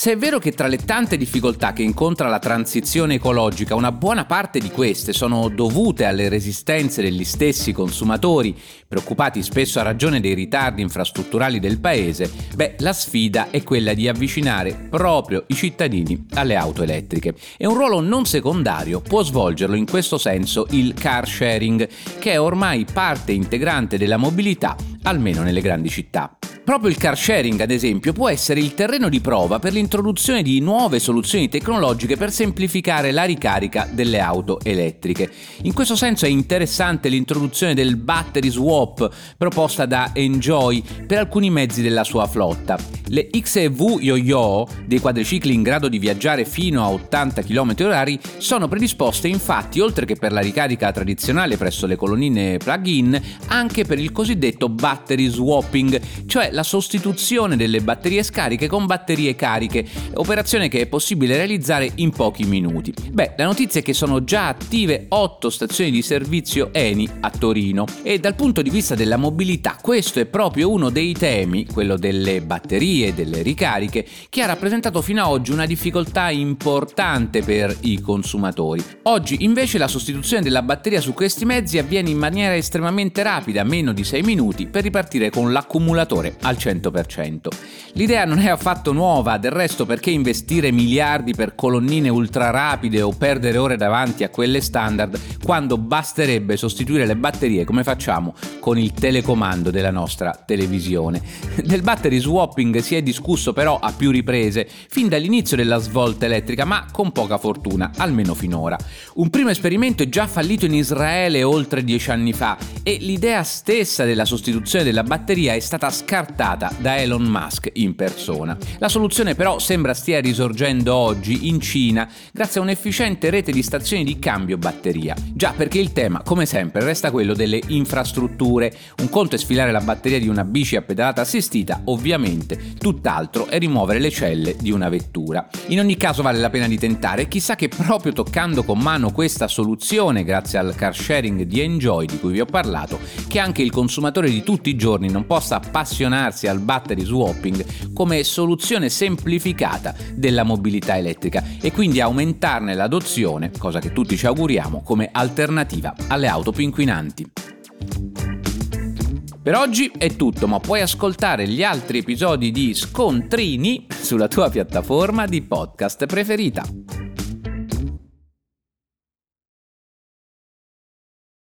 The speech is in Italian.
se è vero che tra le tante difficoltà che incontra la transizione ecologica, una buona parte di queste sono dovute alle resistenze degli stessi consumatori, preoccupati spesso a ragione dei ritardi infrastrutturali del paese, beh, la sfida è quella di avvicinare proprio i cittadini alle auto elettriche. E un ruolo non secondario può svolgerlo in questo senso il car sharing, che è ormai parte integrante della mobilità, almeno nelle grandi città. Proprio il car sharing, ad esempio, può essere il terreno di prova per l'introduzione di nuove soluzioni tecnologiche per semplificare la ricarica delle auto elettriche. In questo senso è interessante l'introduzione del battery swap proposta da Enjoy per alcuni mezzi della sua flotta. Le XEV Yo-Yo, dei quadricicli in grado di viaggiare fino a 80 km/h, sono predisposte infatti, oltre che per la ricarica tradizionale presso le colonnine plug-in, anche per il cosiddetto battery swapping, cioè la la sostituzione delle batterie scariche con batterie cariche, operazione che è possibile realizzare in pochi minuti. Beh, la notizia è che sono già attive 8 stazioni di servizio Eni a Torino e dal punto di vista della mobilità questo è proprio uno dei temi, quello delle batterie e delle ricariche, che ha rappresentato fino ad oggi una difficoltà importante per i consumatori. Oggi invece la sostituzione della batteria su questi mezzi avviene in maniera estremamente rapida, meno di 6 minuti, per ripartire con l'accumulatore al 100%. L'idea non è affatto nuova, del resto perché investire miliardi per colonnine ultra rapide o perdere ore davanti a quelle standard quando basterebbe sostituire le batterie come facciamo con il telecomando della nostra televisione. Del battery swapping si è discusso però a più riprese, fin dall'inizio della svolta elettrica, ma con poca fortuna, almeno finora. Un primo esperimento è già fallito in Israele oltre dieci anni fa e l'idea stessa della sostituzione della batteria è stata scartata progettata da Elon Musk in persona. La soluzione però sembra stia risorgendo oggi in Cina grazie a un'efficiente rete di stazioni di cambio batteria. Già perché il tema, come sempre, resta quello delle infrastrutture. Un conto è sfilare la batteria di una bici a pedalata assistita, ovviamente, tutt'altro è rimuovere le celle di una vettura. In ogni caso vale la pena di tentare, chissà che proprio toccando con mano questa soluzione, grazie al car sharing di Enjoy di cui vi ho parlato, che anche il consumatore di tutti i giorni non possa appassionarsi avvicinarsi al battery swapping come soluzione semplificata della mobilità elettrica e quindi aumentarne l'adozione, cosa che tutti ci auguriamo, come alternativa alle auto più inquinanti. Per oggi è tutto, ma puoi ascoltare gli altri episodi di Scontrini sulla tua piattaforma di podcast preferita.